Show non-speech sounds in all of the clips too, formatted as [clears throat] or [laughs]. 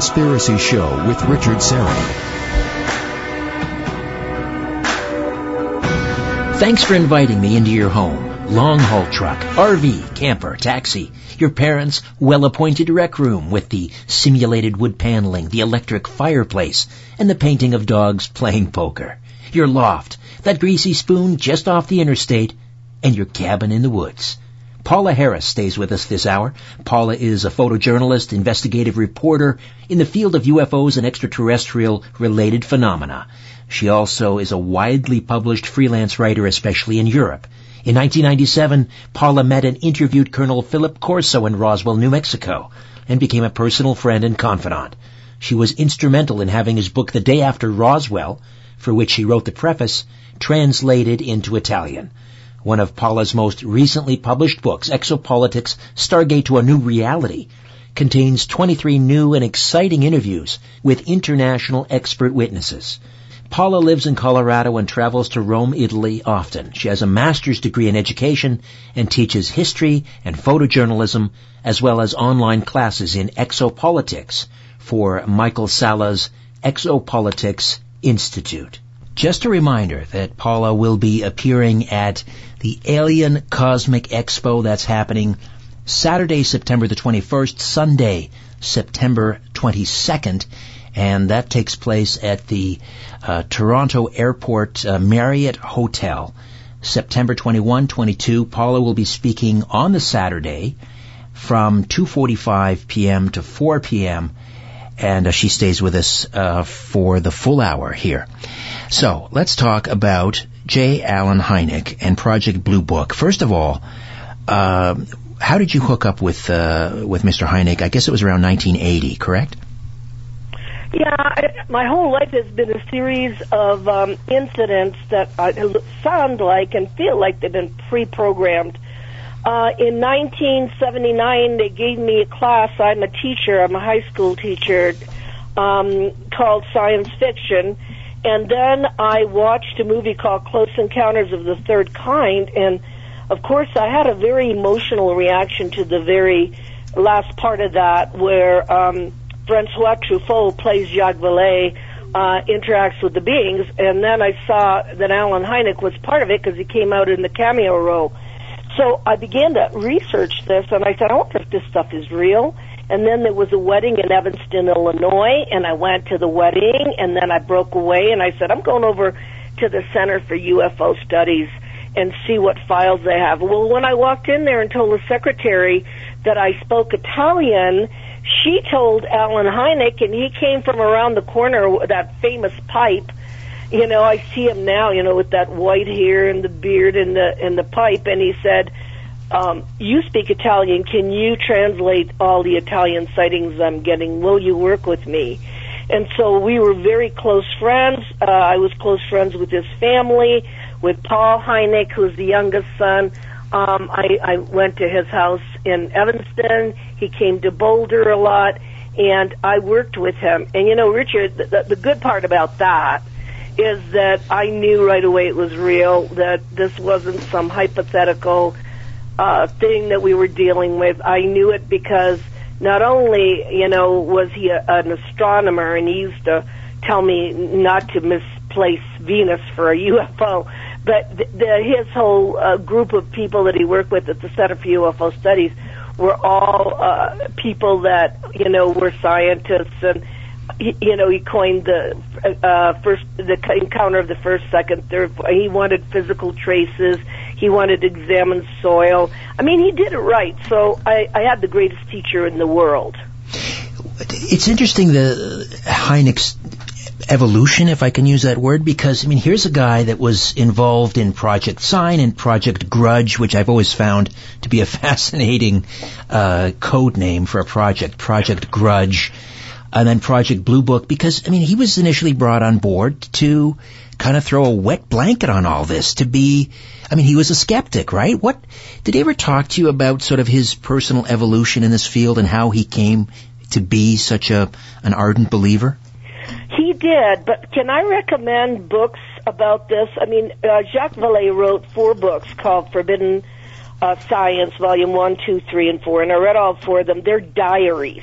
Conspiracy Show with Richard Syrett. Thanks for inviting me into your home. Long haul truck, RV, camper, taxi. Your parents' well appointed rec room with the simulated wood paneling, the electric fireplace, and the painting of dogs playing poker. Your loft, that greasy spoon just off the interstate, and your cabin in the woods. Paola Harris stays with us this hour. Paola is a photojournalist, investigative reporter in the field of UFOs and extraterrestrial related phenomena. She also is a widely published freelance writer, especially in Europe. In 1997, Paola met and interviewed Colonel Philip Corso in Roswell, New Mexico, and became a personal friend and confidant. She was instrumental in having his book The Day After Roswell, for which she wrote the preface, translated into Italian. One of Paola's most recently published books, Exopolitics, Stargate to a New Reality, contains 23 new and exciting interviews with international expert witnesses. Paola lives in Colorado and travels to Rome, Italy often. She has a master's degree in education and teaches history and photojournalism as well as online classes in exopolitics for Michael Salla's Exopolitics Institute. Just a reminder that Paola will be appearing at the Alien Cosmic Expo that's happening Saturday, September the 21st, Sunday, September 22nd, and that takes place at the uh, Toronto Airport uh, Marriott Hotel. September 21, 22, Paola will be speaking on the Saturday from 2.45 p.m. to 4 p.m and uh, she stays with us uh, for the full hour here. So let's talk about J. Allen Hynek and Project Blue Book. First of all, uh, how did you hook up with uh, with Mr. Hynek? I guess it was around 1980, correct? Yeah, I, my whole life has been a series of um, incidents that sound like and feel like they've been pre-programmed uh, in 1979, they gave me a class. I'm a teacher. I'm a high school teacher um, called science fiction. And then I watched a movie called Close Encounters of the Third Kind. And of course, I had a very emotional reaction to the very last part of that, where um, Francois Truffaut plays Jacques Vallée, uh, interacts with the beings. And then I saw that Allen Hynek was part of it because he came out in the cameo role. So I began to research this, and I said, I wonder if this stuff is real. And then there was a wedding in Evanston, Illinois, and I went to the wedding, and then I broke away, and I said, I'm going over to the Center for UFO Studies and see what files they have. Well, when I walked in there and told the secretary that I spoke Italian, she told Allen Hynek, and he came from around the corner that famous pipe you know, I see him now, you know, with that white hair and the beard and the and the pipe, and he said, um, "You speak Italian. Can you translate all the Italian sightings I'm getting? Will you work with me?" And so we were very close friends. Uh, I was close friends with his family, with Paul Hynek, who's the youngest son. Um, I, I went to his house in Evanston. He came to Boulder a lot, and I worked with him. And you know, Richard, the, the good part about that is that I knew right away it was real, that this wasn't some hypothetical uh, thing that we were dealing with. I knew it because not only, you know, was he a, an astronomer and he used to tell me not to misplace Venus for a [laughs] UFO, but the, the, his whole uh, group of people that he worked with at the Center for UFO Studies were all uh, people that, you know, were scientists and you know, he coined the uh, first the encounter of the first, second, third. He wanted physical traces. He wanted to examine soil. I mean, he did it right. So I, I had the greatest teacher in the world. It's interesting the Hynek's evolution, if I can use that word, because I mean, here's a guy that was involved in Project Sign and Project Grudge, which I've always found to be a [laughs] fascinating uh, code name for a project. Project Grudge and then Project Blue Book because I mean he was initially brought on board to kind of throw a wet blanket on all this to be I mean he was a skeptic right? What did he ever talk to you about sort of his personal evolution in this field and how he came to be such a an ardent believer? He did but can I recommend books about this? I mean uh, Jacques Vallée wrote four books called Forbidden uh, Science, Volume One, Two, Three, and Four, and I read all four of them. They're diaries,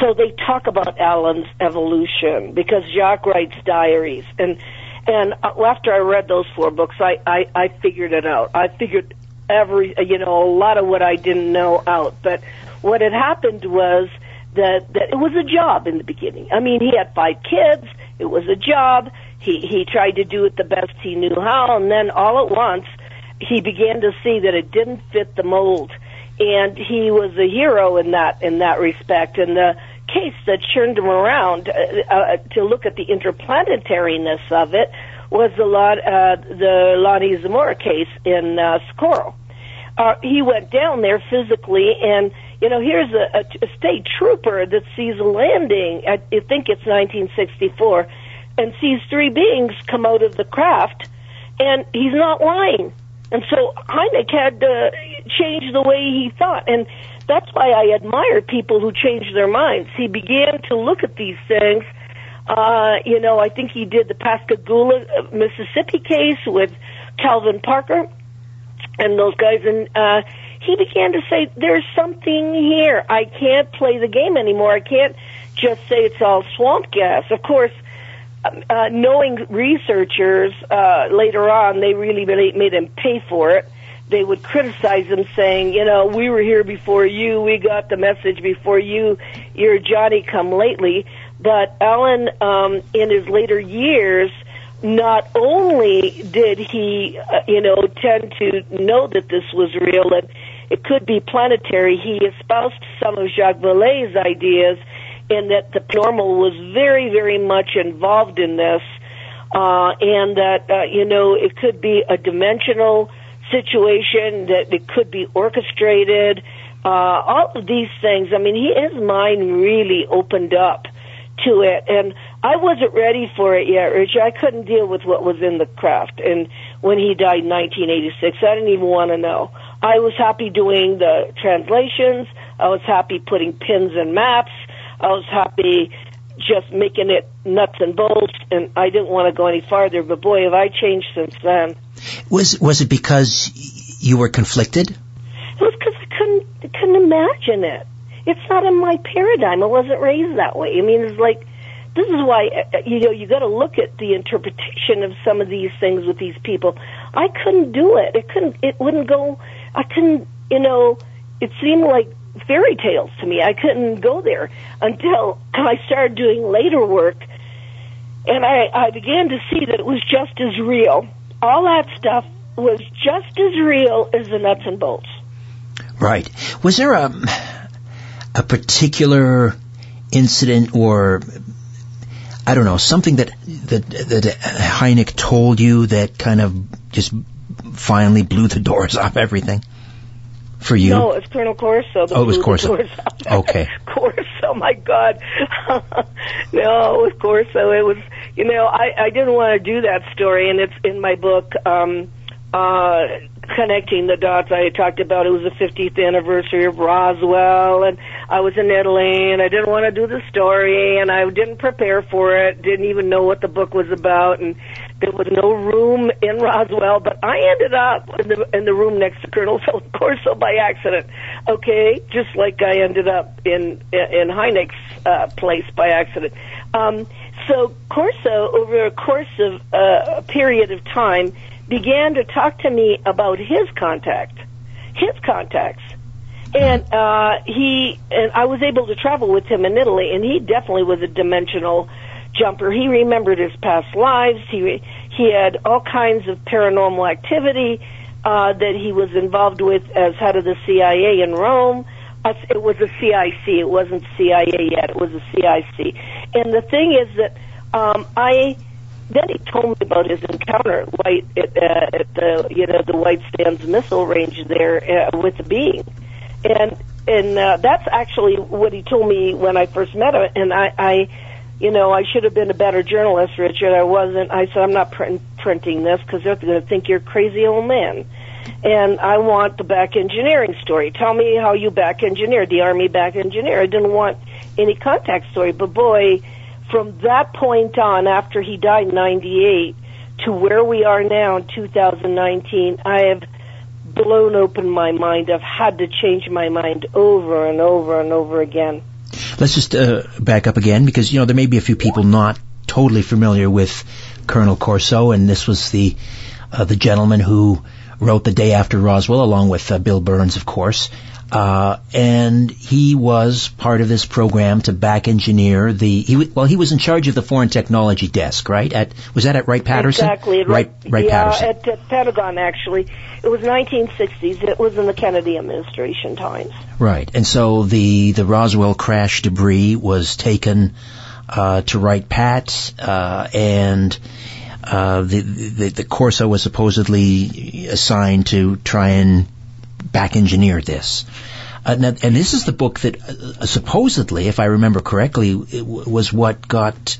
so they talk about Allen's evolution because Jacques writes diaries, and and after I read those four books, I I, I figured it out. I figured every you know a lot of what I didn't know out, but what had happened was that that it was a job in the beginning. I mean, he had five kids. It was a job. He he tried to do it the best he knew how, and then all at once he began to see that it didn't fit the mold, and he was a hero in that in that respect. And the case that turned him around uh, uh, to look at the interplanetariness of it was the lot uh, the Lonnie Zamora case in uh, Socorro. Uh, he went down there physically and you know, here's a, a, a state trooper that sees a landing, I, I think it's 1964, and sees three beings come out of the craft, and he's not lying. And so Hynek had to change the way he thought, and that's why I admire people who change their minds. He began to look at these things. Uh, you know, I think he did the Pascagoula, uh, Mississippi case with Calvin Parker and those guys, and uh, he began to say, there's something here. I can't play the game anymore. I can't just say it's all swamp gas. Of course, um, uh, knowing researchers uh, later on, they really made, made him pay for it. They would criticize him, saying, "You know, we were here before you. We got the message before you. You're Johnny come lately." But Allen, um, in his later years, not only did he, uh, you know, tend to know that this was real and it could be planetary. He espoused some of Jacques Vallée's ideas in that the normal was very, very much involved in this, uh, and that, uh, you know, it could be a dimensional situation, that it could be orchestrated, uh, all of these things. I mean, he, his mind really opened up to it, and I wasn't ready for it yet, Rich. I couldn't deal with what was in the craft, and when he died in 1986, I didn't even want to know. I was happy doing the translations. I was happy putting pins and maps. I was happy just making it nuts and bolts, and I didn't want to go any farther. But boy, have I changed since then. Was was it because you were conflicted? It was because I couldn't I couldn't imagine it. It's not in my paradigm. I wasn't raised that way. I mean, it's like this is why uh, uh, you know you got to look at the interpretation of some of these things with these people. I couldn't do it. It couldn't. It wouldn't go I couldn't, you know, it seemed like fairy tales to me. I couldn't go there until [laughs] I started doing later work and I, I began to see that it was just as real. All that stuff was just as real as the nuts and bolts. Right. Was there a, a particular incident or I don't know, something that, that, that told you that kind of just finally blew the [laughs] doors off everything for you? No, it's Colonel Corso. oh, it was Corso. [laughs] Okay. [laughs] Corso, my God. [laughs] no, it was Corso. It was, you know, I, I didn't want to do that story, and it's in my book, um, uh, connecting the dots. I talked about it was the 50th anniversary of Roswell, and I was in Italy, and I didn't want to do the story, and I didn't prepare for it, didn't even know what the book was about, and there was no room in Roswell, but I ended up in the in the room next to Colonel Philip [laughs] Corso by accident. Okay, just like I ended up in in Hynek's uh, place by accident. Um, so Corso, over a course of uh, a period of time, began to talk to me about his contact, his contacts, and uh, he and I was able to travel with him in Italy, and he definitely was a dimensional jumper. He remembered his past lives. He he had all kinds of paranormal activity uh, that he was involved with as head of the CIA in Rome. Uh, it was a CIC. It wasn't CIA yet. It was a CIC. And the thing is that um, I then he told me about his encounter at White at, uh, at the you know the White Sands missile range there uh, with the being, and and uh, that's actually what he told me when I first met him. And I, I you know, I should have been a better journalist, Richard. I wasn't. I said, I'm not print, printing this because they're going to think you're a crazy old man. And I want the back engineering story. Tell me how you back engineered, the Army back engineer. I didn't want any contact story. But boy, from that point on, after he died in 98, to where we are now in 2019, I have blown open my mind. I've had to change my mind over and over and over again. Let's just uh, back up again because you know there may be a few people not totally familiar with Colonel Corso, and this was the uh, the gentleman who wrote The Day After Roswell, along with uh, Bill Birnes, of course. Uh, and he was part of this program to back engineer the. He well, he was in charge of the foreign technology desk, right? At was that at Wright Patterson? Exactly, Wright, Wright yeah, Patterson. At, at Pentagon actually. It was 1960s. It was in the Kennedy administration times. Right, and so the the Roswell crash debris was taken uh, to Wright Pat, uh, and uh, the, the the Corso was supposedly assigned to try and back engineer this. Uh, now, and this is the book that uh, supposedly, if I remember correctly, w- was what got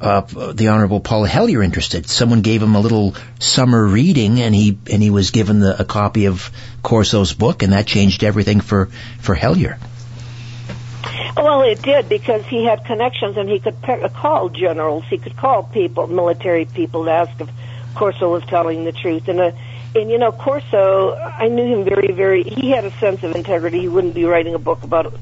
uh, the Honorable Paul Hellyer interested. Someone gave him a little summer reading, and he and he was given the, a copy of Corso's book, and that changed everything for for Hellyer. Well, it did because he had connections and he could pe- call generals, he could call people, military people, to ask if Corso was telling the truth. And uh, and you know, Corso, I knew him very, very. He had a sense of integrity. He wouldn't be writing a book about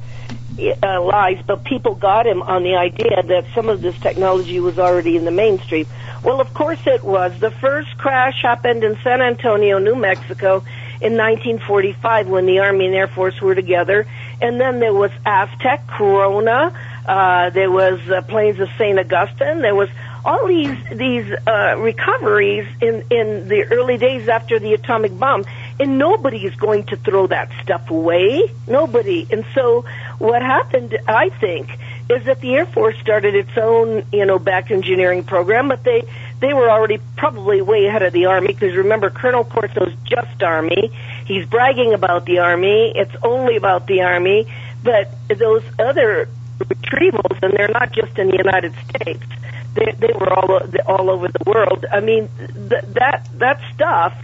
uh, lies, but people got him on the idea that some of this technology was already in the mainstream. Well, of course it was. The first crash happened in San Antonio, New Mexico, in 1945 when the Army and Air Force were together. And then there was Aztec, Corona. Uh, there was uh, Plains of St. Augustine. There was all these these uh, recoveries in in the early days after the atomic bomb, and nobody is going to throw that stuff away. Nobody. And so what happened, I think, is that the Air Force started its own, you know, back engineering program, but they they were already probably way ahead of the Army because remember, Colonel Corso's just Army. He's bragging about the Army. It's only about the Army, but those other retrievals, and they're not just in the United States they, they were all all over the world. I mean, th- that that stuff,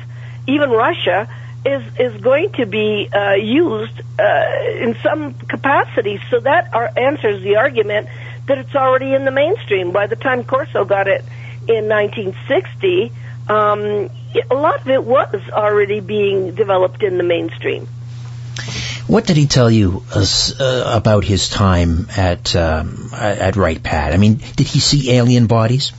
even Russia, is is going to be uh, used uh, in some capacity. So that are, answers the argument that it's already in the mainstream. By the time Corso got it in 1960, um, a lot of it was already being developed in the mainstream. What did he tell you uh, uh, about his time at um, at Wright Pat? I mean, did he see alien bodies?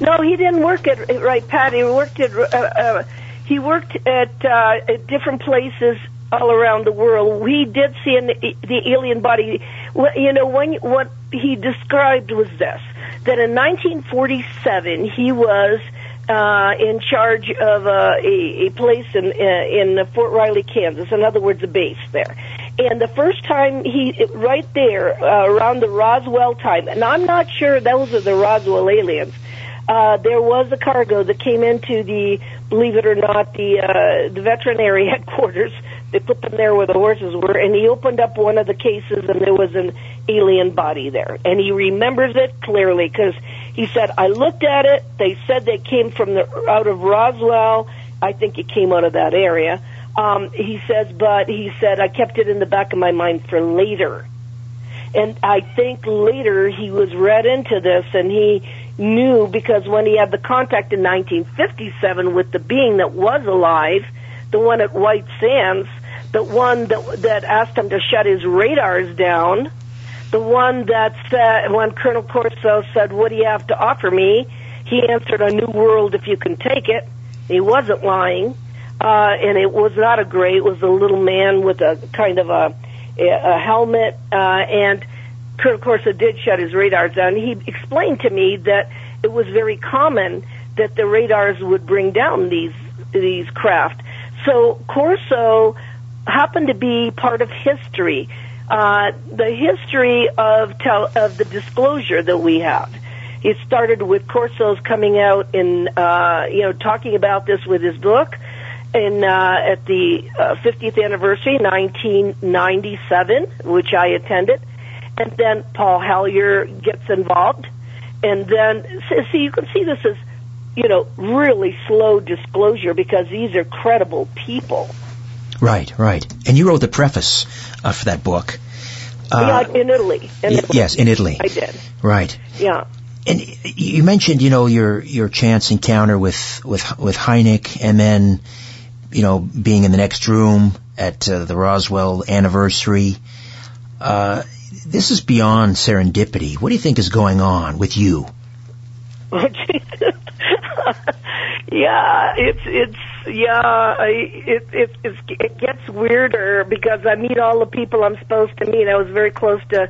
No, he didn't work at, Wright Pat. He worked at uh, uh, he worked at, uh, at different places all around the world. We did see an, the alien body. You know, when what he described was this: that in 1947 he was uh, in charge of uh, a, a place in in Fort Riley, Kansas. In other words, a base there. And the first time he, right there, uh, around the Roswell time, and I'm not sure those are the Roswell aliens. Uh, there was a cargo that came into the, believe it or not, the uh, the veterinary [laughs] headquarters. They put them there where the horses were, and he opened up one of the cases, and there was an alien body there, and he remembers it clearly because he said, I looked at it. They said they came from the out of Roswell. I think it came out of that area. Um, he says, but he said I kept it in the back of my mind for later. And I think later he was read into this and he knew because when he had the contact in 1957 with the being that was alive, the one at White Sands, the one that that asked him to shut his radars down, the one that said, when Colonel Corso said, what do you have to offer me? He answered, a new world if you can take it. He wasn't lying. Uh, and it was not a gray, it was a little man with a kind of a, a helmet, uh, and Colonel Corso did shut his radars down. He explained to me that it was very common that the radars would bring down these, these craft. So Corso happened to be part of history uh, the history of tel- of the disclosure that we have. It started with Corso's coming out in uh, you know talking about this with his book in uh, at the uh, 50th anniversary, 1997, which I attended, and then Paul Hellyer gets involved, and then see you can see this as you know really slow disclosure because these are credible people. Right, right. And you wrote the preface uh, for that book. Uh, yeah, in Italy. in Italy. Yes, in Italy. I did. Right. Yeah. And you mentioned, you know, your your chance encounter with with with Hynek, and then you know, being in the next room at uh, the Roswell anniversary. Uh, this is beyond serendipity. What do you think is going on with you? [laughs] yeah, it's it's yeah, it, it it's, it gets weirder because I meet all the people I'm supposed to meet. I was very close to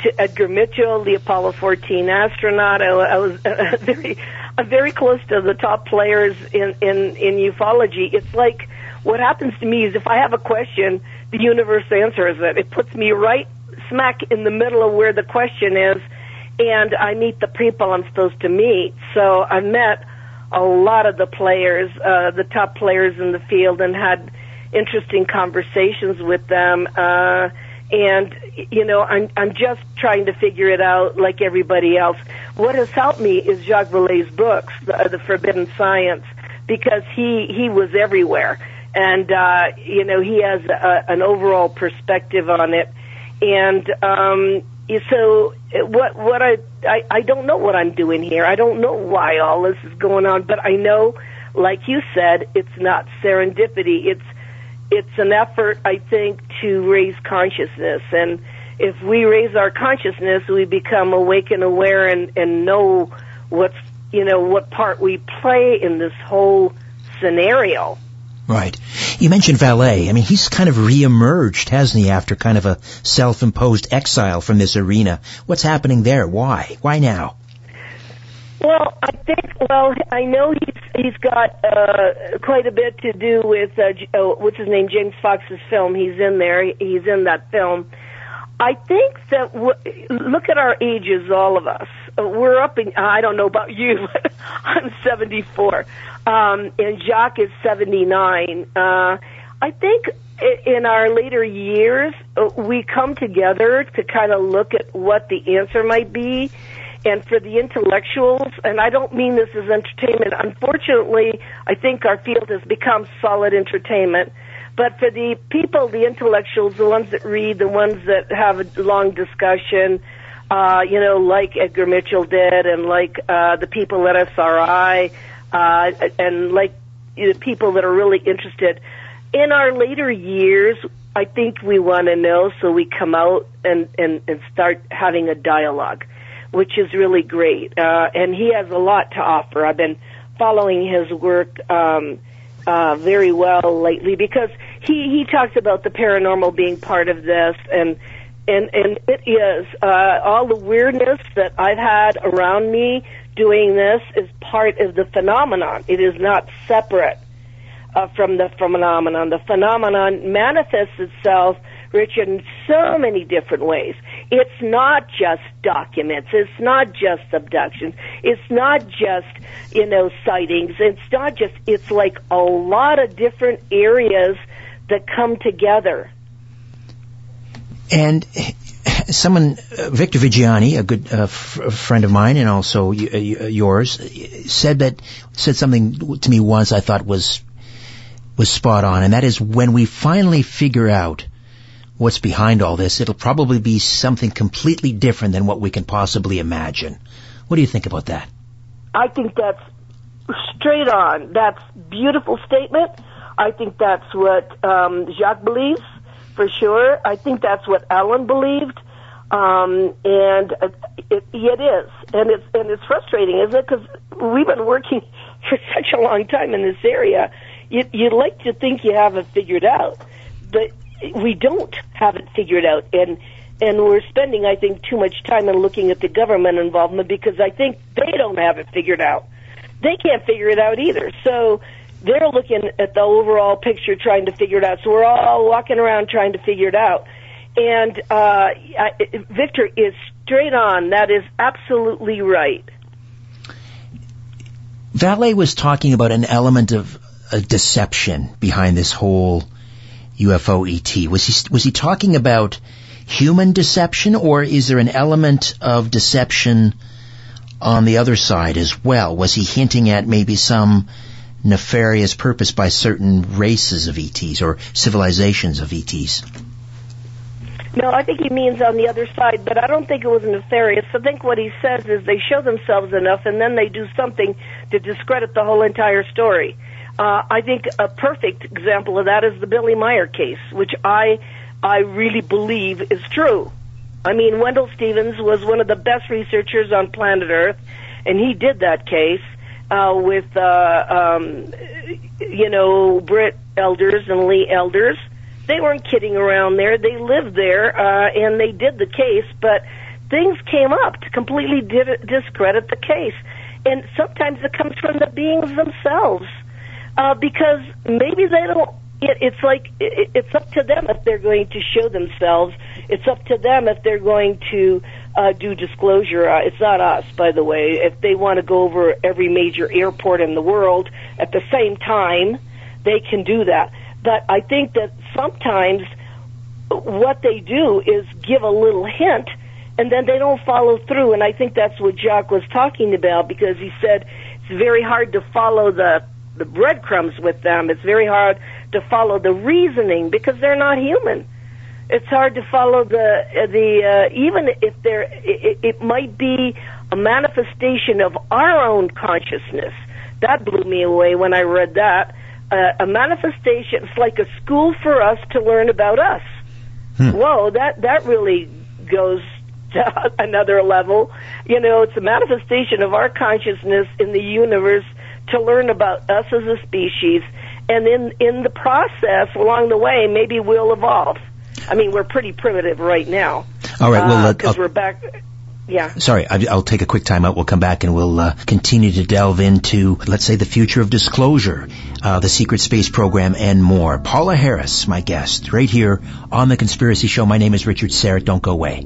to Edgar Mitchell, the Apollo 14 astronaut. I, I was uh, [laughs] very I'm very close to the top players in in in ufology. It's like what happens to me is if I have a question, the universe answers it. It puts me right smack in the middle of where the question is, and I meet the people I'm supposed to meet. So I met a lot of the players, uh, the top players in the field, and had interesting conversations with them. Uh, and you know, I'm I'm just trying to figure it out like everybody else. What has helped me is Jacques Vallée's books, the, the Forbidden Science, because he he was everywhere, and uh, you know, he has a, an overall perspective on it, and um, so what what I, I I don't know what I'm doing here. I don't know why all this is going on, but I know, like you said, it's not serendipity. It's it's an effort, I think, to raise consciousness. And if we raise our consciousness, we become awake and aware and, and know what's, you know, what part we play in this whole scenario. Right. You mentioned Vallée. I mean, he's kind of reemerged, hasn't he, after kind of a self-imposed exile from this arena. What's happening there? Why? Why now? Well, I think. Well, I know he's he's got uh, quite a bit to do with uh, uh, what's his name, James Fox's film. He's in there. He's in that film. I think that w- look at our ages, all of us. Uh, we're up in. I don't know about you, [laughs] but I'm 74, um, and Jacques is 79. Uh, I think in our later years, uh, we come together to kind of look at what the answer might be and for the intellectuals, and I don't mean this as entertainment. Unfortunately, I think our field has become solid entertainment. But for the people, the intellectuals, the ones that read, the ones that have a long discussion, uh, you know, like Edgar Mitchell did, and like uh, the people at SRI, uh, and like the people that are really interested. In our later years, I think we want to know, so we come out and, and, and start having a dialogue which is really great. Uh, and he has a lot to offer. I've been following his work um, uh, very well lately because he he talks about the paranormal being part of this, and and and it is uh, all the weirdness that I've had around me doing this is part of the phenomenon. It is not separate uh, from the phenomenon. The phenomenon manifests itself, Richard, in so many different ways. It's not just documents. It's not just abductions. It's not just, you know, sightings. It's not just, it's like a lot of different areas that come together. And someone, uh, Victor Viggiani, a good uh, f- friend of mine and also y- y- yours, said that, said something to me once I thought was, was spot on, and that is when we finally figure out what's behind all this, it'll probably be something completely different than what we can possibly imagine. What do you think about that? I think that's straight on. That's beautiful statement. I think that's what um, Jacques believes for sure. I think that's what Allen believed, um, and it, it, is, and it's and it's frustrating, isn't it? Because we've been working [laughs] for such a long time in this area. You, you'd like to think you have it figured out, but we don't have it figured out and and we're spending I think too much time in looking at the government involvement because I think they don't have it figured out. They can't figure it out either. So they're looking at the overall picture trying to figure it out. So we're all walking around trying to figure it out. And uh I, Victor is straight on. That is absolutely right. Vallée was talking about an element of a deception behind this whole UFO ET. Was he was he talking about human deception, or is there an element of deception on the other side as well? Was he hinting at maybe some nefarious purpose by certain races of ETs or civilizations of ETs? No, I think he means on the other side, but I don't think it was nefarious. I think what he says is they show themselves enough and then they do something to discredit the whole entire story. Uh, I think a perfect example of that is the Billy Meier case, which I I really believe is true. I mean, Wendelle Stevens was one of the best researchers on planet Earth, and he did that case uh, with, uh, um, you know, Britt Elders and Lee Elders. They weren't kidding around there. They lived there, uh, and they did the case, but things came up to completely discredit the case. And sometimes it comes from the beings themselves, uh, because maybe they don't it, it's like it, it's up to them if they're going to show themselves. It's up to them if they're going to uh, do disclosure. Uh, it's not us, by the way. If they want to go over every major airport in the world at the same time, they can do that. But I think that sometimes what they do is give a little hint and then they don't follow through. And I think that's what Jacques was talking about because he said it's very hard to follow the the breadcrumbs with them. It's very hard to follow the reasoning because they're not human. It's hard to follow the the uh, even if there it, it might be a manifestation of our own consciousness. That blew me away when I read that. Uh, a manifestation. It's like a school for us to learn about us. Hmm. Whoa, that that really goes [laughs] to another level. You know, it's a manifestation of our consciousness in the universe to learn about us as a species and in in the process along the way, maybe we'll evolve. I mean, we're pretty primitive right now. All right, well, because uh, we're back. Yeah. Sorry, I'll take a quick time out. We'll come back and we'll uh, continue to delve into, let's say, the future of disclosure, uh, the secret space program, and more. Paola Harris, my guest, right here on the Conspiracy Show. My name is Richard Syrett. Don't go away.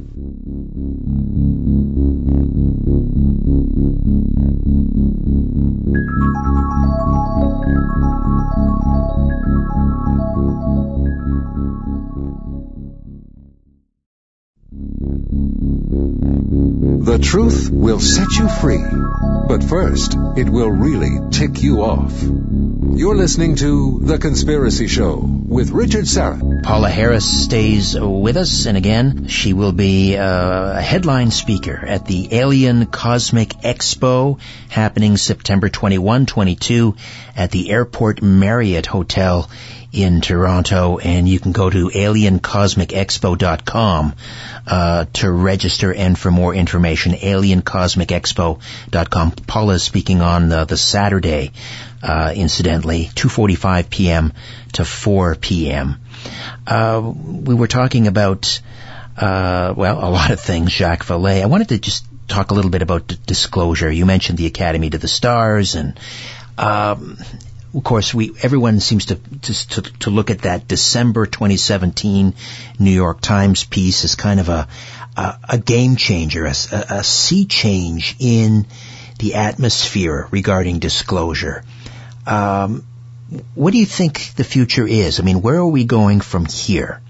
The truth will set you free, but first, it will really tick you off. You're listening to The Conspiracy Show with Richard Syrett. Paola Harris stays with us, and again, she will be uh, a headline speaker at the Alien Cosmic Expo happening September 21, 22 at the Airport Marriott Hotel in Toronto, and you can go to aliencosmicexpo.com uh, to register and for more information. Aliencosmicexpo.com. Paola is speaking on the, the Saturday, uh, incidentally, 2:45 p.m. to 4 p.m. Uh, we were talking about uh, well, a lot of things, Jacques Vallée. I wanted to just talk a little bit about d- disclosure. You mentioned the Academy to the Stars, and um, of course, we everyone seems to, to to look at that December 2017 New York Times piece as kind of a a, a game changer, a, a, sea change in the atmosphere regarding disclosure. Um, what do you think the future is? I mean, where are we going from here?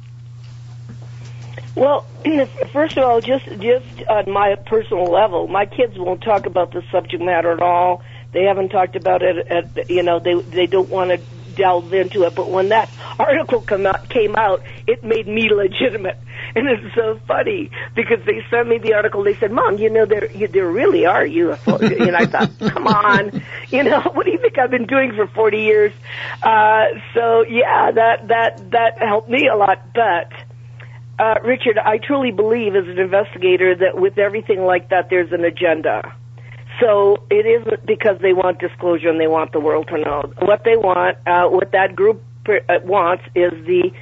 Well, [clears throat] first of all, just just on my personal level, my kids won't talk about the subject matter at all they haven't talked about it. At, you know, they they don't want to delve into it. But when that [laughs] article come out, came out, it made me legitimate, [laughs] and it's so funny because they sent me the article. They said, "Mom, you know there you, there really are UFOs." [laughs] and I thought, "Come on, you know what do you think I've been doing for forty years?" Uh, so yeah, that that that helped me a lot, but. Uh, Richard, I truly believe as an investigator that with everything like that, there's an agenda so it isn't because they want disclosure and they want the world to know. What they want, uh, what that group uh, wants, is the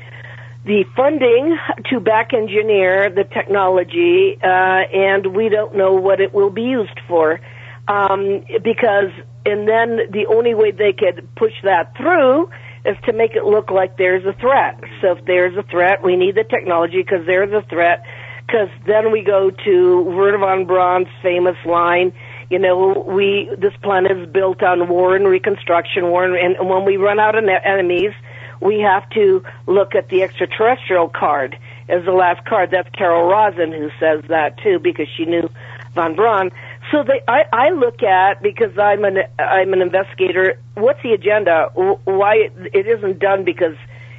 the funding to back engineer the technology, uh, and we don't know what it will be used for. Um, because, and then the only way they could push that through is to make it look like there's a threat. So if there's a threat, we need the technology because there's a threat. Because then we go to Wernher von Braun's famous line, you know, we this planet is built on war and reconstruction, war and, and when we run out of enemies, we have to look at the extraterrestrial card as the last card. That's Carol Rosin who says that too, because she knew von Braun. So they, I, I look at because I'm an I'm an investigator. What's the agenda? Why it, it isn't done because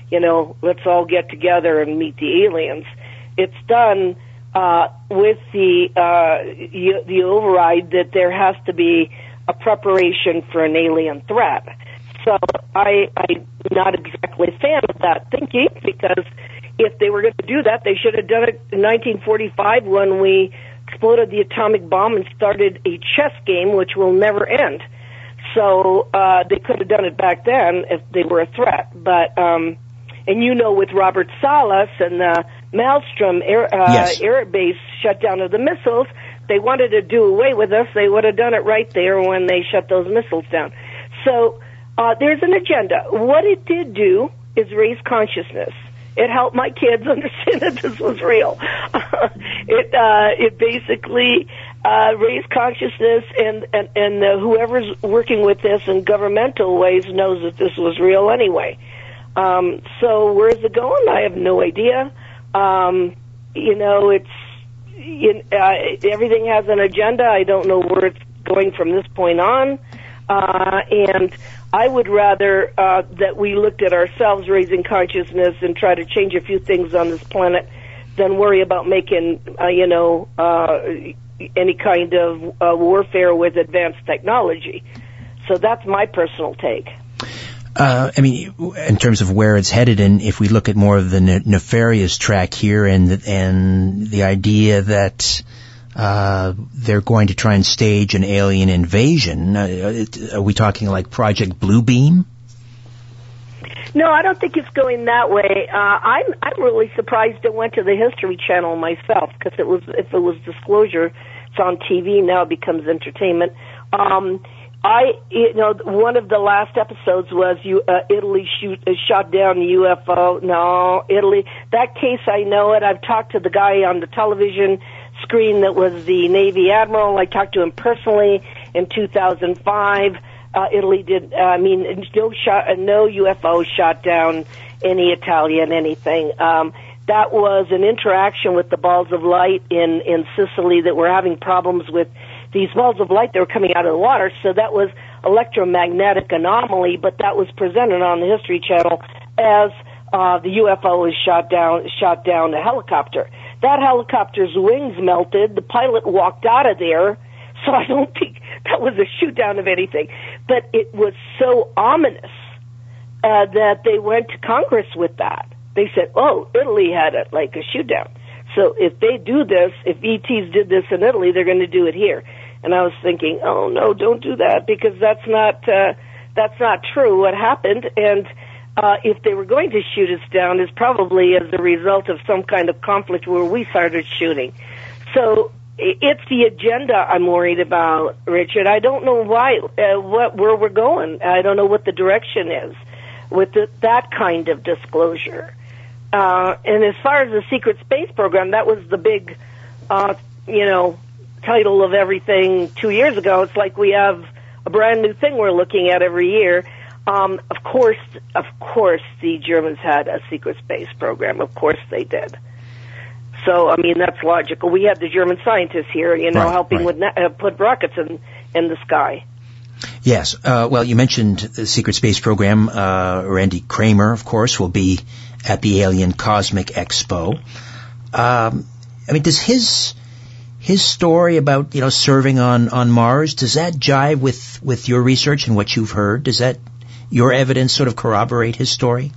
you know let's all get together and meet the aliens. It's done uh, with the uh, the override that there has to be a preparation for an alien threat. So I, I'm not exactly a fan of that thinking because if they were going to do that, they should have done it in 1945 when we exploded the atomic bomb and started a chess game which will never end. So uh, they could have done it back then if they were a threat. But um, and you know, with Robert Salas and the Malmstrom air, uh, Yes. air base shutdown of the missiles, they wanted to do away with us. They would have done it right there when they shut those missiles down. So uh, there's an agenda. What it did do is raise consciousness. It helped my kids [laughs] understand that this was real. [laughs] it uh, it basically uh, raised consciousness, and and and uh, whoever's working with this in governmental ways knows that this was real anyway. Um, so where's it going? I have no idea. Um, you know, it's you, uh, everything has an agenda. I don't know where it's going from this point on. Uh, and I would rather uh, that we looked at ourselves raising consciousness and try to change a few things on this planet than worry about making, uh, you know, uh, any kind of uh, warfare with advanced technology. So that's my personal take. Uh, I mean, in terms of where it's headed, and if we look at more of the ne- nefarious track here, and and the idea that uh, they're going to try and stage an alien invasion, uh, it, are we talking like Project Bluebeam? No, I don't think it's going that way. Uh, I'm I'm really surprised it went to the History Channel myself because it was if it was disclosure, it's on TV now. It becomes entertainment. Um, I you know one of the last episodes was you uh, Italy shoot uh, shot down the UFO. No, Italy. That case I know it. I've talked to the guy on the television screen that was the Navy admiral. I talked to him personally in 2005 uh, Italy did. Uh, I mean, no shot, uh, no UFO shot down any Italian anything. Um, that was an interaction with the balls of light in in Sicily that were having problems with these balls of light that were coming out of the water. So that was electromagnetic anomaly, but that was presented on the History Channel as uh, the UFO was shot down shot down a helicopter. That helicopter's wings melted. The pilot walked out of there. So I don't [laughs] think that was a shoot down of anything. But it was so ominous uh, that they went to Congress with that. They said, "Oh, Italy had it like a shoot down." So if they do this, if ETs did this in Italy, they're going to do it here. And I was thinking, "Oh no, don't do that because that's not uh, that's not true. What happened?" And uh, if they were going to shoot us down, is probably as a result of some kind of conflict where we started shooting. So it's the agenda I'm worried about, Richard. I don't know why, uh, what where we're going. I don't know what the direction is with the, that kind of disclosure. Uh, and as far as the secret space program, that was the big, uh, you know, title of everything two years ago. It's like we have a brand new thing we're looking at every year. Um, of course, of course, the Germans had a secret space program. Of course, they did. So, I mean, that's logical. We had the German scientists here, you know, Right, helping right. with na- uh, put rockets in in the sky. Yes. Uh, well, you mentioned the secret space program. Uh, Randy Cramer, of course, will be at the Alien Cosmic Expo. Um, I mean, does his his story about you know serving on on Mars does that jive with with your research and what you've heard? Does that your evidence sort of corroborate his story?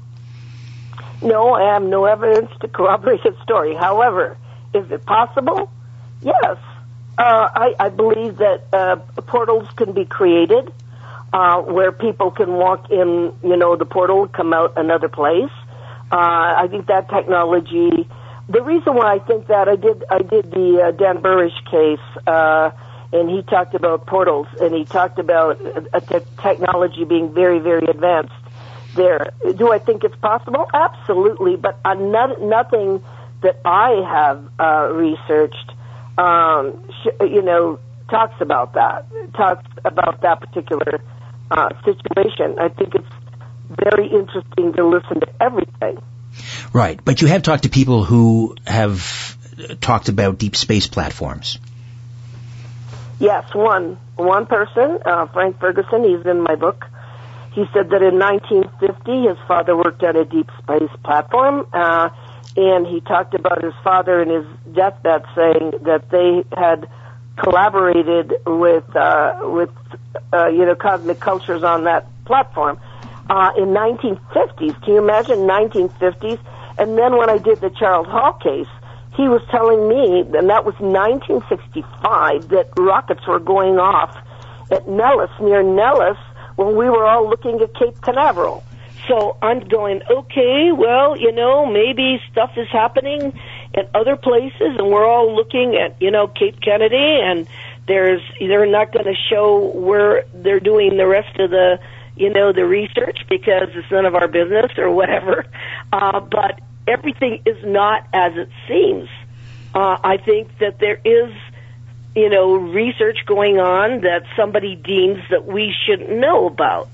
No, I have no evidence to corroborate his story. However, is it possible? Yes. Uh, I, I believe that uh, portals can be created uh, where people can walk in, you know, the portal, come out another place. Uh, I think that technology. The reason why I think that I did I did the uh, Dan Burisch case, uh, and he talked about portals, and he talked about a te- technology being very very advanced there. Do I think it's possible? Absolutely, but uh, not, nothing that I have uh, researched, um, sh- you know, talks about that. Talks about that particular uh, situation. I think it's very interesting to listen to everything. Right. But you have talked to people who have talked about deep space platforms. Yes, one one person, uh, Frank Ferguson. He's in my book. He said that in 1950 his father worked at a deep space platform, uh, and he talked about his father in his deathbed saying that they had collaborated with uh, with uh, you know cosmic cultures on that platform. Uh, in 1950s. Can you imagine 1950s? And then when I did the Charles Hall case, he was telling me, and that was 1965, that rockets were going off at Nellis, near Nellis, when we were all looking at Cape Canaveral. So I'm going, okay, well, you know, maybe stuff is happening at other places, and we're all looking at, you know, Cape Kennedy, and there's they're not going to show where they're doing the rest of the, you know, the research because it's none of our business or whatever. Uh, but everything is not as it seems. Uh, I think that there is, you know, research going on that somebody deems that we shouldn't know about.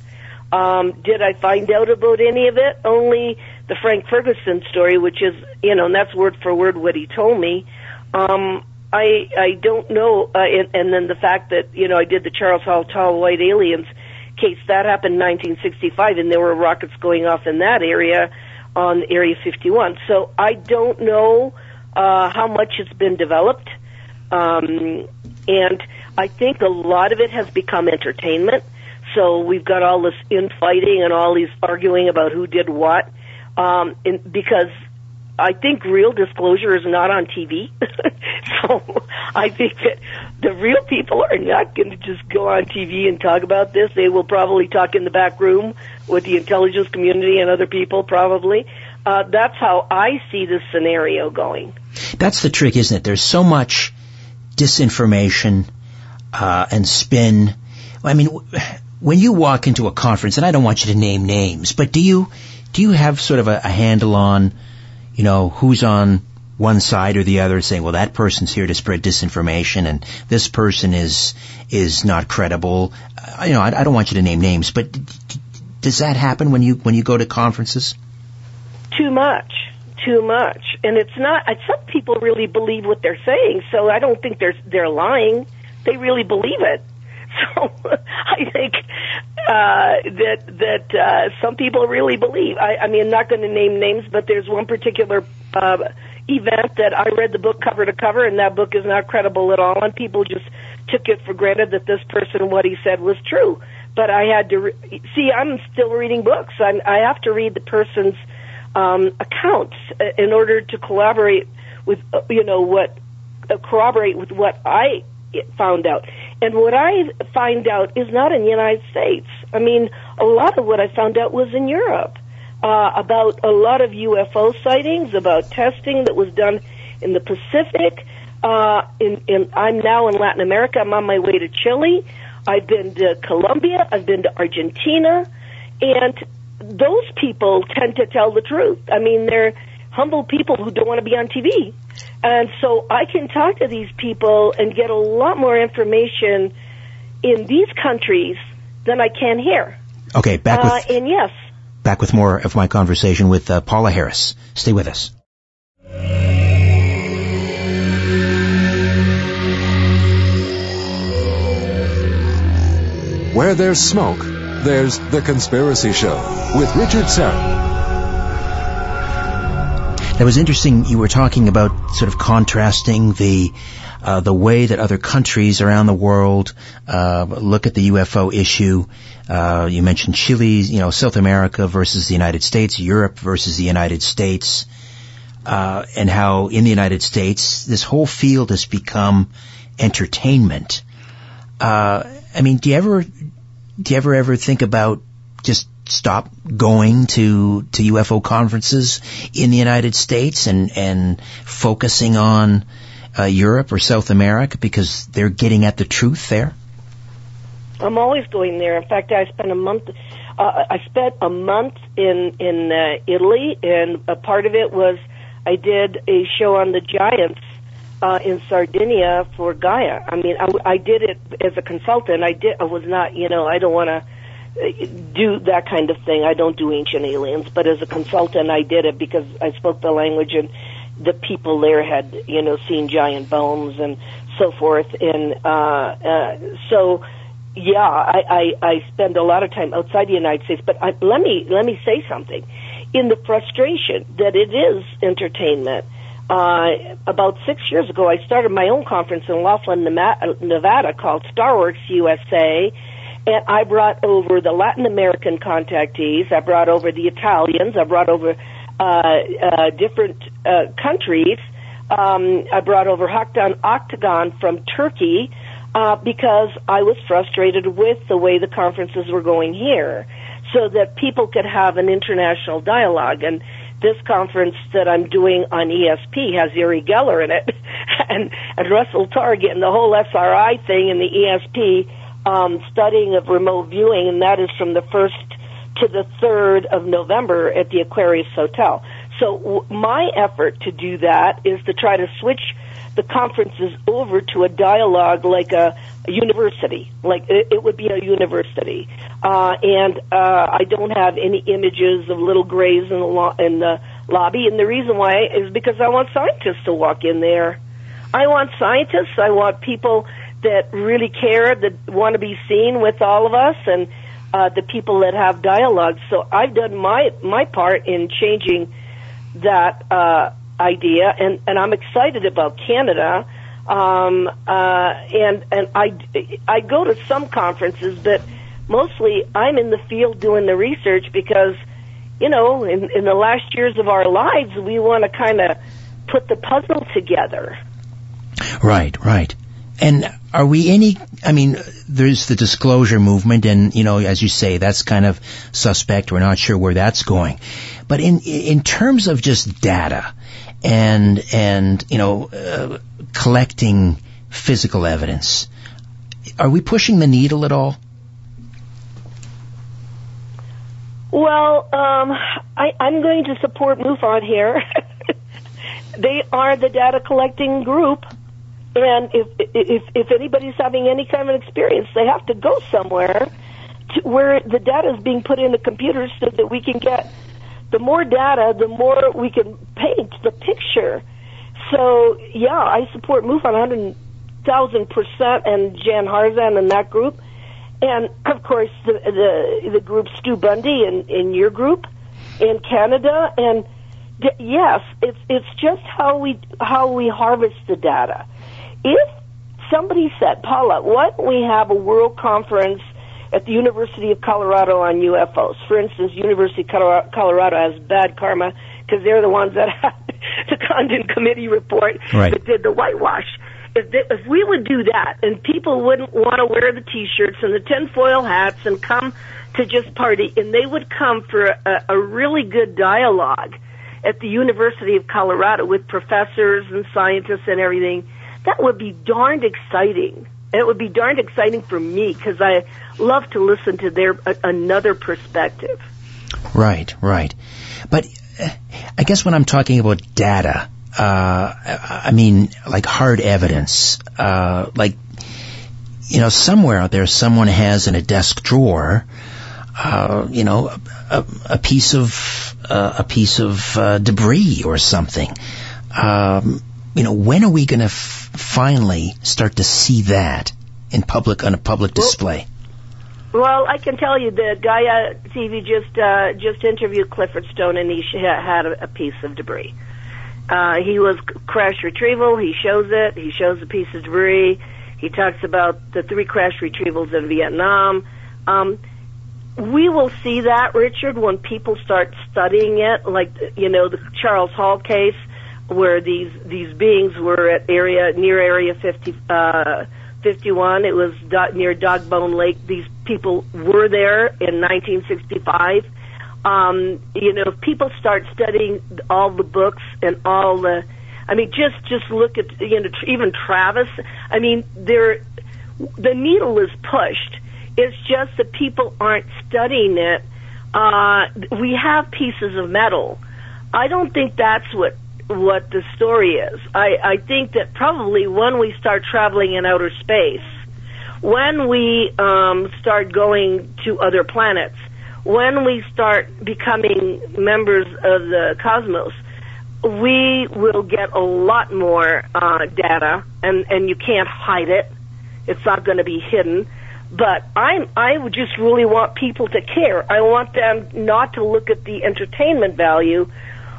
Um, did I find out about any of it? Only the Frank Ferguson story, which is, you know, and that's word for word what he told me. Um, I I don't know, uh, and, and then the fact that you know I did the Charles Hall Tall White Aliens case that happened in 1965, and there were rockets going off in that area on Area 51. So I don't know uh, how much has been developed, um, and I think a lot of it has become entertainment. So we've got all this infighting and all these arguing about who did what, um, in, because I think real disclosure is not on TV. [laughs] so I think that the real people are not going to just go on TV and talk about this. They will probably talk in the back room with the intelligence community and other people, probably. Uh, that's how I see this scenario going. That's the trick, isn't it? There's so much disinformation uh, and spin. I mean, when you walk into a conference, and I don't want you to name names, but do you do you have sort of a, a handle on, you know, who's on one side or the other, saying, well, that person's here to spread disinformation, and this person is is not credible. Uh, you know, I, I don't want you to name names, but does that happen when you when you go to conferences? Too much too much and it's not some people really believe what they're saying so i don't think they're they're lying they really believe it [laughs] So I think uh, that that uh, some people really believe. I, I mean, I'm not going to name names, but there's one particular uh, event that I read the book cover to cover, and that book is not credible at all, and people just took it for granted that this person what he said was true. But I had to re- see. I'm still reading books. I'm, I have to read the person's um, accounts uh, in order to collaborate with uh, you know what uh, corroborate with what I found out. And what I find out is not in the United States. I mean, a lot of what I found out was in Europe uh, about a lot of UFO sightings, about testing that was done in the Pacific. Uh, in, in, I'm now in Latin America. I'm on my way to Chile. I've been to Colombia. I've been to Argentina, and those people tend to tell the truth. I mean, they're humble people who don't want to be on TV. And so I can talk to these people and get a lot more information in these countries than I can here. Okay, back with uh, and yes, back with more of my conversation with uh, Paola Harris. Stay with us. Where there's smoke, there's The Conspiracy Show with Richard Syrett. That was interesting. You were talking about sort of contrasting the uh, the way that other countries around the world uh, look at the UFO issue. Uh, you mentioned Chile, you know, South America versus the United States, Europe versus the United States, uh, and how in the United States this whole field has become entertainment. Uh, I mean, do you ever do you ever ever think about just stop going to to UFO conferences in the United States and and focusing on uh, Europe or South America because they're getting at the truth there? I'm always going there. In fact, I spent a month. Uh, I spent a month in in uh, Italy, and a part of it was I did a show on the giants uh, in Sardinia for Gaia. I mean, I, I did it as a consultant. I did. I was not, you know, I don't want to do that kind of thing. I don't do ancient aliens, but as a consultant, I did it because I spoke the language and the people there had, you know, seen giant bones and so forth. And uh, uh, so, yeah, I, I, I spend a lot of time outside the United States. But I, let me let me say something. In the frustration that it is entertainment. Uh, about six years ago, I started my own conference in Laughlin, Nevada, called Starworks USA And I brought over the Latin American contactees. I brought over the Italians. I brought over uh, uh, different uh, countries. Um, I brought over Haktan Akdogan from Turkey uh, because I was frustrated with the way the conferences were going here, so that people could have an international dialogue. And this conference that I'm doing on ESP has Uri Geller in it, [laughs] and, and Russell Targ, and the whole SRI thing, and the ESP um, studying of remote viewing, and that is from the first to the third of November at the Aquarius Hotel. So w- my effort to do that is to try to switch the conferences over to a dialogue like a, a university, like it, it, would be a university. Uh, and uh, I don't have any images of little grays in the lo- in the lobby, and the reason why is because I want scientists to walk in there. I want scientists. I want people that really care, that want to be seen with all of us, and uh, the people that have dialogue. So I've done my my part in changing that uh, idea, and and I'm excited about Canada. Um, uh, and and I I go to some conferences, but mostly I'm in the field doing the research because, you know, in in the last years of our lives, we want to kind of put the puzzle together. Right, right. And are we any, I mean, there's the disclosure movement and, you know, as you say, that's kind of suspect. We're not sure where that's going. But in, in terms of just data and, and, you know, uh, collecting physical evidence, are we pushing the needle at all? Well, um, I, I'm going to support MUFON here. [laughs] they are the data collecting group and if if if anybody's having any kind of experience, they have to go somewhere to where the data is being put in the computers so that we can get the more data, the more we can paint the picture. So yeah, I support MUFON 100,000 percent and Jan Harzan and that group, and of course the the the group Stu Bundy and in your group in Canada. And yes, it's it's just how we how we harvest the data if somebody said, Paola, why don't we have a world conference at the University of Colorado on UFOs? For instance, University of Colorado has bad karma because they're the ones that [laughs] had the Condon Committee report right. that did the whitewash. If, they, if we would do that and people wouldn't want to wear the t-shirts and the tinfoil hats and come to just party and they would come for a, a really good dialogue at the University of Colorado with professors and scientists and everything, that would be darned exciting. It would be darned exciting for me because I love to listen to their uh, another perspective. Right, right. But uh, I guess when I'm talking about data, uh, I mean like hard evidence, uh, like you know somewhere out there someone has in a desk drawer, uh, you know, a, a piece of uh, a piece of debris or something. Um, you know, when are we going to finally start to see that in public on a public display? Well, I can tell you the Gaia TV just uh, just interviewed Clifford Stone, and he had a, piece of debris. Uh, he was crash retrieval. He shows it. He shows a piece of debris. He talks about the three crash retrievals in Vietnam. Um, we will see that, Richard, when people start studying it, like you know the Charles Hall case where these these beings were at area near area 50 uh 51 it was do, near Dogbone Lake. These people were there in 1965 um you know if people start studying all the books and all the I mean just just look at you know even Travis. I mean there the needle is pushed. It's just that people aren't studying it. Uh we have pieces of metal. I don't think that's what what the story is. I, I think that probably when we start traveling in outer space, when we um, start going to other planets, when we start becoming members of the cosmos, we will get a lot more uh, data, and, and you can't hide it. It's not going to be hidden. But I'm, I just really want people to care. I want them not to look at the entertainment value,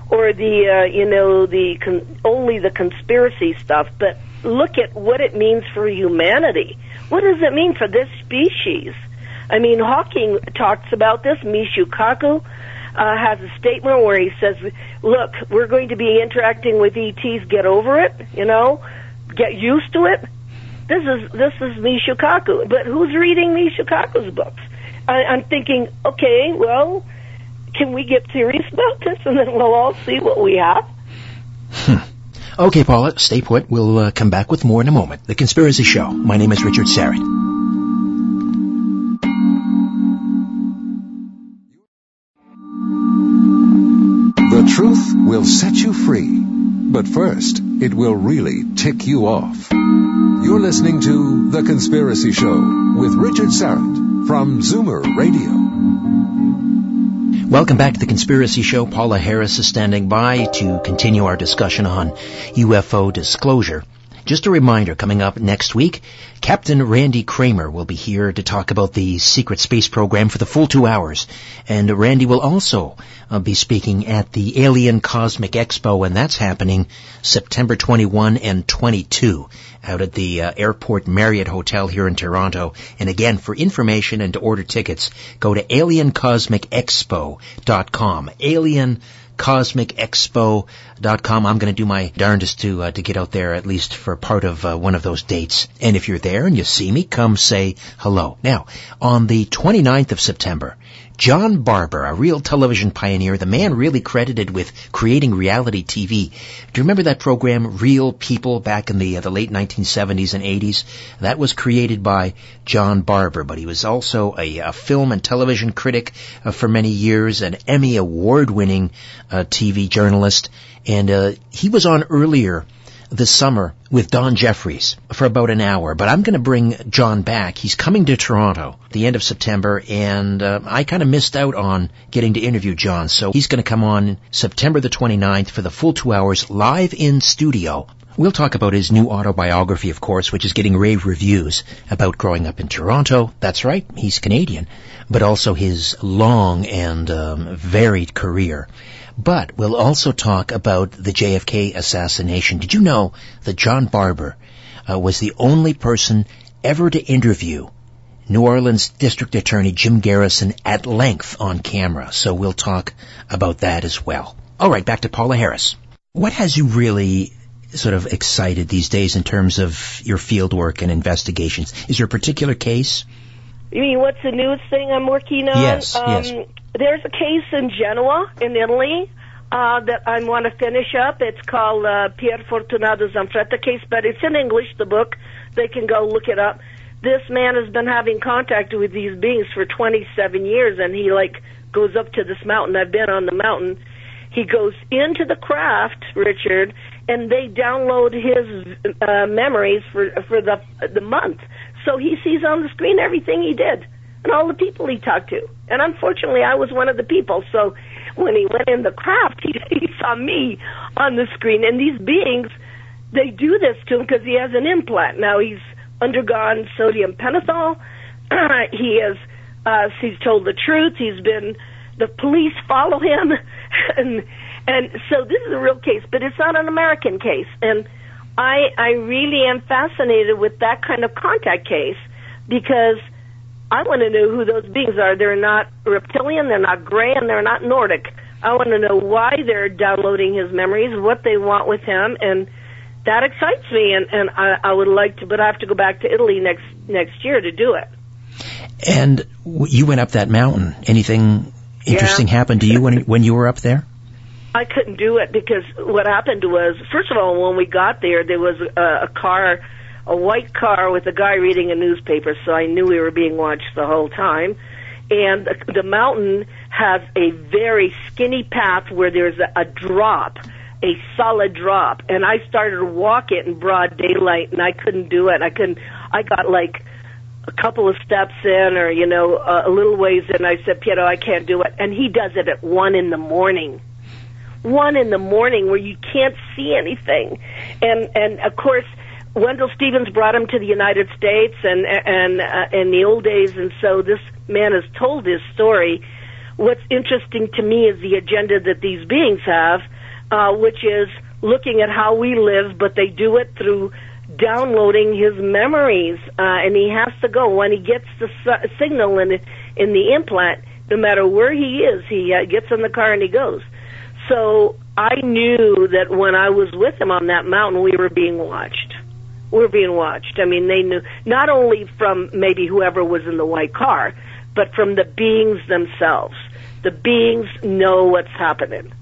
or the uh, you know the con- only the conspiracy stuff, but look at what it means for humanity. What does it mean for this species? I mean, Hawking talks about this. Michio Kaku uh, has a statement where he says, "Look, we're going to be interacting with ETs. Get over it. You know, get used to it." This is this is Michio Kaku, but who's reading Michio Kaku's books? I, I'm thinking, okay, well, can we get serious about this, and then we'll all see what we have. Hmm. Okay, Paola, stay put. We'll uh, come back with more in a moment. The Conspiracy Show. My name is Richard Syrett. The truth will set you free. But first, it will really tick you off. You're listening to The Conspiracy Show with Richard Syrett from Zoomer Radio. Welcome back to The Conspiracy Show. Paola Harris is standing by to continue our discussion on UFO disclosure. Just a reminder, coming up next week, Captain Randy Cramer will be here to talk about the secret space program for the full two hours. And Randy will also uh, be speaking at the Alien Cosmic Expo, and that's happening September 21 and 22 out at the uh, Airport Marriott Hotel here in Toronto. And again, for information and to order tickets, go to aliencosmicexpo.com. Alien cosmicexpo.com. I'm going to do my darndest to uh, to get out there at least for part of uh, one of those dates. And if you're there and you see me, come say hello. Now, on the 29th of September, John Barbour, a real television pioneer, the man really credited with creating reality TV. Do you remember that program, Real People, back in the uh, the late 1970s and 80s? That was created by John Barbour, but he was also a, a film and television critic uh, for many years, an Emmy award-winning uh, TV journalist, and uh, he was on earlier this summer with Don Jeffries for about an hour, but I'm going to bring John back. He's coming to Toronto the end of September, and uh, I kind of missed out on getting to interview John, so he's going to come on September the 29th for the full two hours live in studio. We'll talk about his new autobiography, of course, which is getting rave reviews about growing up in Toronto. That's right, he's Canadian, but also his long and um, varied career. But we'll also talk about the JFK assassination. Did you know that John Barbour uh, was the only person ever to interview New Orleans District Attorney Jim Garrison at length on camera? So we'll talk about that as well. All right, back to Paola Harris. What has you really sort of excited these days in terms of your field work and investigations? Is there a particular case? You mean what's the newest thing I'm working on? Yes, um, yes. There's a case in Genoa, in Italy, uh, that I want to finish up. It's called uh, Pier Fortunato Zanfretta case, but it's in English, the book. They can go look it up. This man has been having contact with these beings for 27 years, and he, like, goes up to this mountain. I've been on the mountain. He goes into the craft, Richard, and they download his uh, memories for for the the month. So he sees on the screen everything he did and all the people he talked to. And unfortunately, I was one of the people. So when he went in the craft, [laughs] he, he saw me on the screen. And these beings, they do this to him because he has an implant. Now he's undergone sodium pentothal. [clears throat] he has, uh, he's told the truth. He's been, the police follow him. [laughs] and, and so this is a real case, but it's not an American case. And I, I really am fascinated with that kind of contact case because I want to know who those beings are. They're not reptilian, they're not gray, and they're not Nordic. I want to know why they're downloading his memories, what they want with him, and that excites me. And, and I, I would like to, but I have to go back to Italy next next year to do it. And you went up that mountain. Anything interesting yeah. happened to you when when you were up there? I couldn't do it because what happened was, first of all, when we got there, there was a, a car a white car with a guy reading a newspaper, so I knew we were being watched the whole time. And the, the mountain has a very skinny path where there's a, a drop, a solid drop. And I started to walk it in broad daylight, and I couldn't do it. I couldn't. I got like a couple of steps in, or you know, a, a little ways in. I said, Piero, I can't do it. And he does it at one in the morning one in the morning where you can't see anything and and of course Wendelle Stevens brought him to the United States and and uh, in the old days, and so this man has told his story. What's interesting to me is the agenda that these beings have, uh, which is looking at how we live, but they do it through downloading his memories, uh, and he has to go when he gets the su- signal in in the implant. No matter where he is, he uh, gets in the car and he goes. So I knew that when I was with him on that mountain, we were being watched. We were being watched. I mean, they knew not only from maybe whoever was in the white car, but from the beings themselves. The beings know what's happening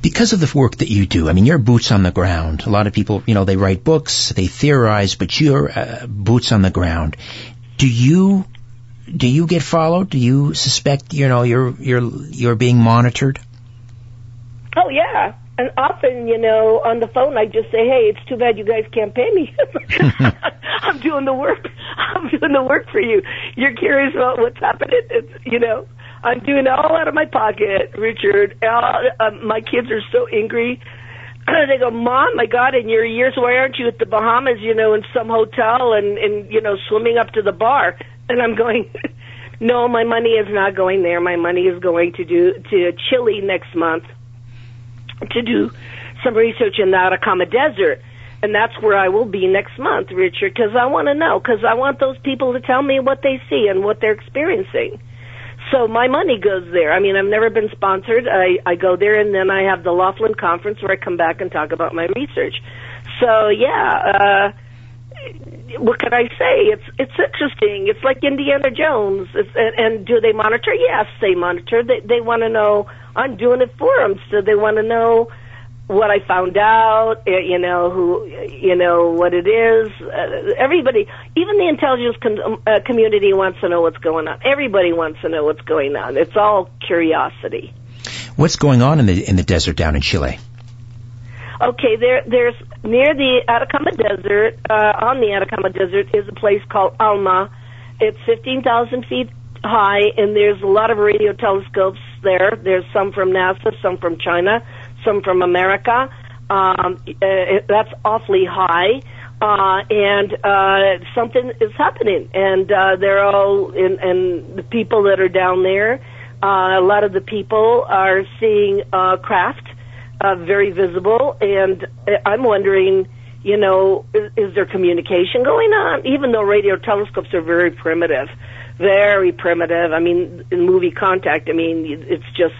because of the work that you do, I mean, you're boots on the ground. A lot of people, you know, they write books, they theorize, but you're uh, boots on the ground. Do you do you get followed? Do you suspect, you know, you're you're you're being monitored? Oh yeah, and often, you know, on the phone, I just say, "Hey, it's too bad you guys can't pay me. [laughs] [laughs] I'm doing the work. I'm doing the work for you. You're curious about what's happening. It's, you know, I'm doing it all out of my pocket, Richard. Uh, uh, my kids are so angry. [clears throat] they go, Mom, my God, in your years, why aren't you at the Bahamas, you know, in some hotel and, and, you know, swimming up to the bar? And I'm going, [laughs] no, my money is not going there. My money is going to do, to Chile next month to do some research in the Atacama Desert. And that's where I will be next month, Richard, because I want to know, because I want those people to tell me what they see and what they're experiencing. So my money goes there. I mean, I've never been sponsored. I, I go there and then I have the Laughlin conference where I come back and talk about my research. So yeah, uh, what can I say? It's it's interesting. It's like Indiana Jones. It's, and, and do they monitor? Yes, they monitor. They they want to know. I'm doing it for them, so they want to know what I found out, you know, who, you know, what it is. Uh, everybody, even the intelligence com- um, uh, community wants to know what's going on. Everybody wants to know what's going on. It's all curiosity. What's going on in the in the desert down in Chile? Okay, there there's near the Atacama Desert, uh, on the Atacama Desert is a place called Alma. It's 15,000 feet high, and there's a lot of radio telescopes there. There's some from NASA, some from China some from America. Um, uh, that's awfully high. Uh, and uh, something is happening, and uh, they're all, in, and the people that are down there, uh, a lot of the people are seeing uh, craft, uh, very visible, and I'm wondering, you know, is, is there communication going on? Even though radio telescopes are very primitive, very primitive. I mean, in movie contact, I mean, it's just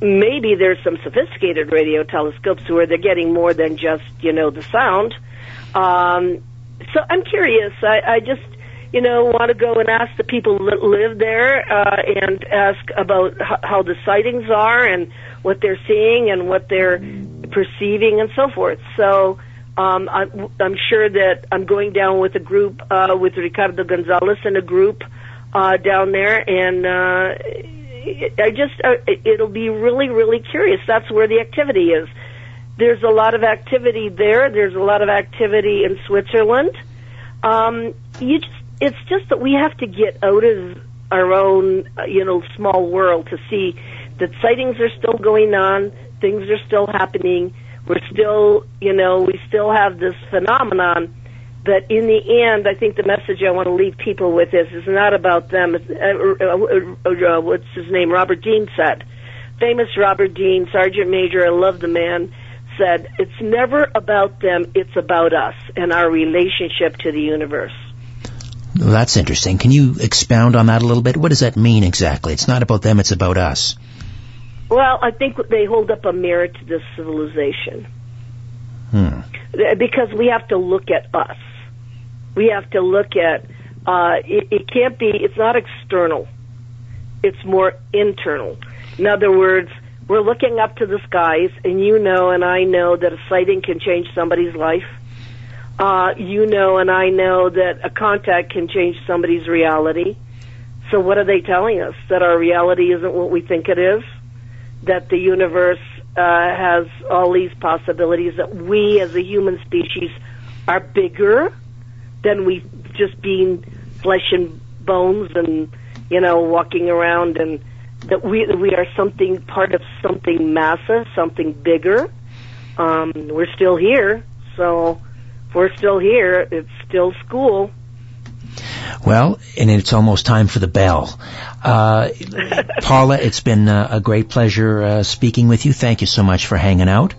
maybe there's some sophisticated radio telescopes where they're getting more than just you know the sound. Um, so I'm curious. I, I just you know want to go and ask the people that live there uh, and ask about h- how the sightings are and what they're seeing and what they're perceiving and so forth. So. Um, I'm, I'm sure that I'm going down with a group uh, with Ricardo Gonzalez and a group uh, down there, and uh, I just uh, it'll be really really curious. That's where the activity is. There's a lot of activity there. There's a lot of activity in Switzerland. Um, you just it's just that we have to get out of our own uh, you know small world to see that sightings are still going on. Things are still happening. We're still you know we still have this phenomenon but in the end, I think the message I want to leave people with is is not about them. It's, uh, uh, uh, uh, what's his name? Robert Dean said, famous Robert Dean, Sergeant Major. I love the man. Said it's never about them. It's about us and our relationship to the universe. Well, that's interesting. Can you expound on that a little bit? What does that mean exactly? It's not about them. It's about us. Well, I think they hold up a mirror to this civilization. Hmm. Because we have to look at us we have to look at uh, it, it can't be it's not external it's more internal in other words we're looking up to the skies and you know and i know that a sighting can change somebody's life uh, you know and i know that a contact can change somebody's reality. So what are they telling us? That our reality isn't what we think it is? That the universe uh, has all these possibilities? That we as a human species are bigger than we just being flesh and bones and you know walking around and that we we are something part of something massive, something bigger. Um, we're still here, so if we're still here. It's still school. Well, and it's almost time for the bell. Uh, Paola, it's been uh, a great pleasure uh, speaking with you. Thank you so much for hanging out.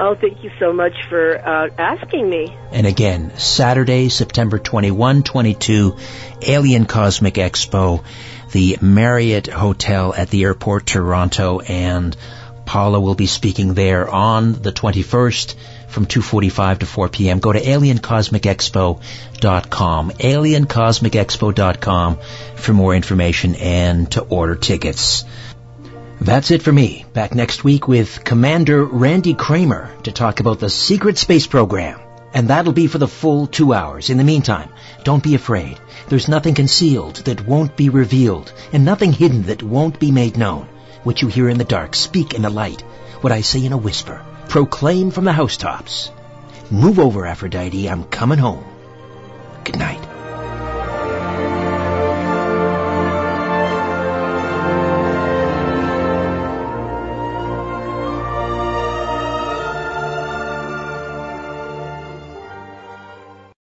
Oh, thank you so much for uh, asking me. And again, Saturday, September 21, 22, Alien Cosmic Expo, the Marriott Hotel at the airport, Toronto, and Paola will be speaking there on the 21st from 2.45 to 4 p.m. Go to aliencosmicexpo.com, aliencosmicexpo.com for more information and to order tickets. That's it for me. Back next week with Commander Randy Cramer to talk about the secret space program. And that'll be for the full two hours. In the meantime, don't be afraid. There's nothing concealed that won't be revealed, and nothing hidden that won't be made known. What you hear in the dark, speak in the light. What I say in a whisper, proclaim from the housetops. Move over, Aphrodite. I'm coming home. Good night.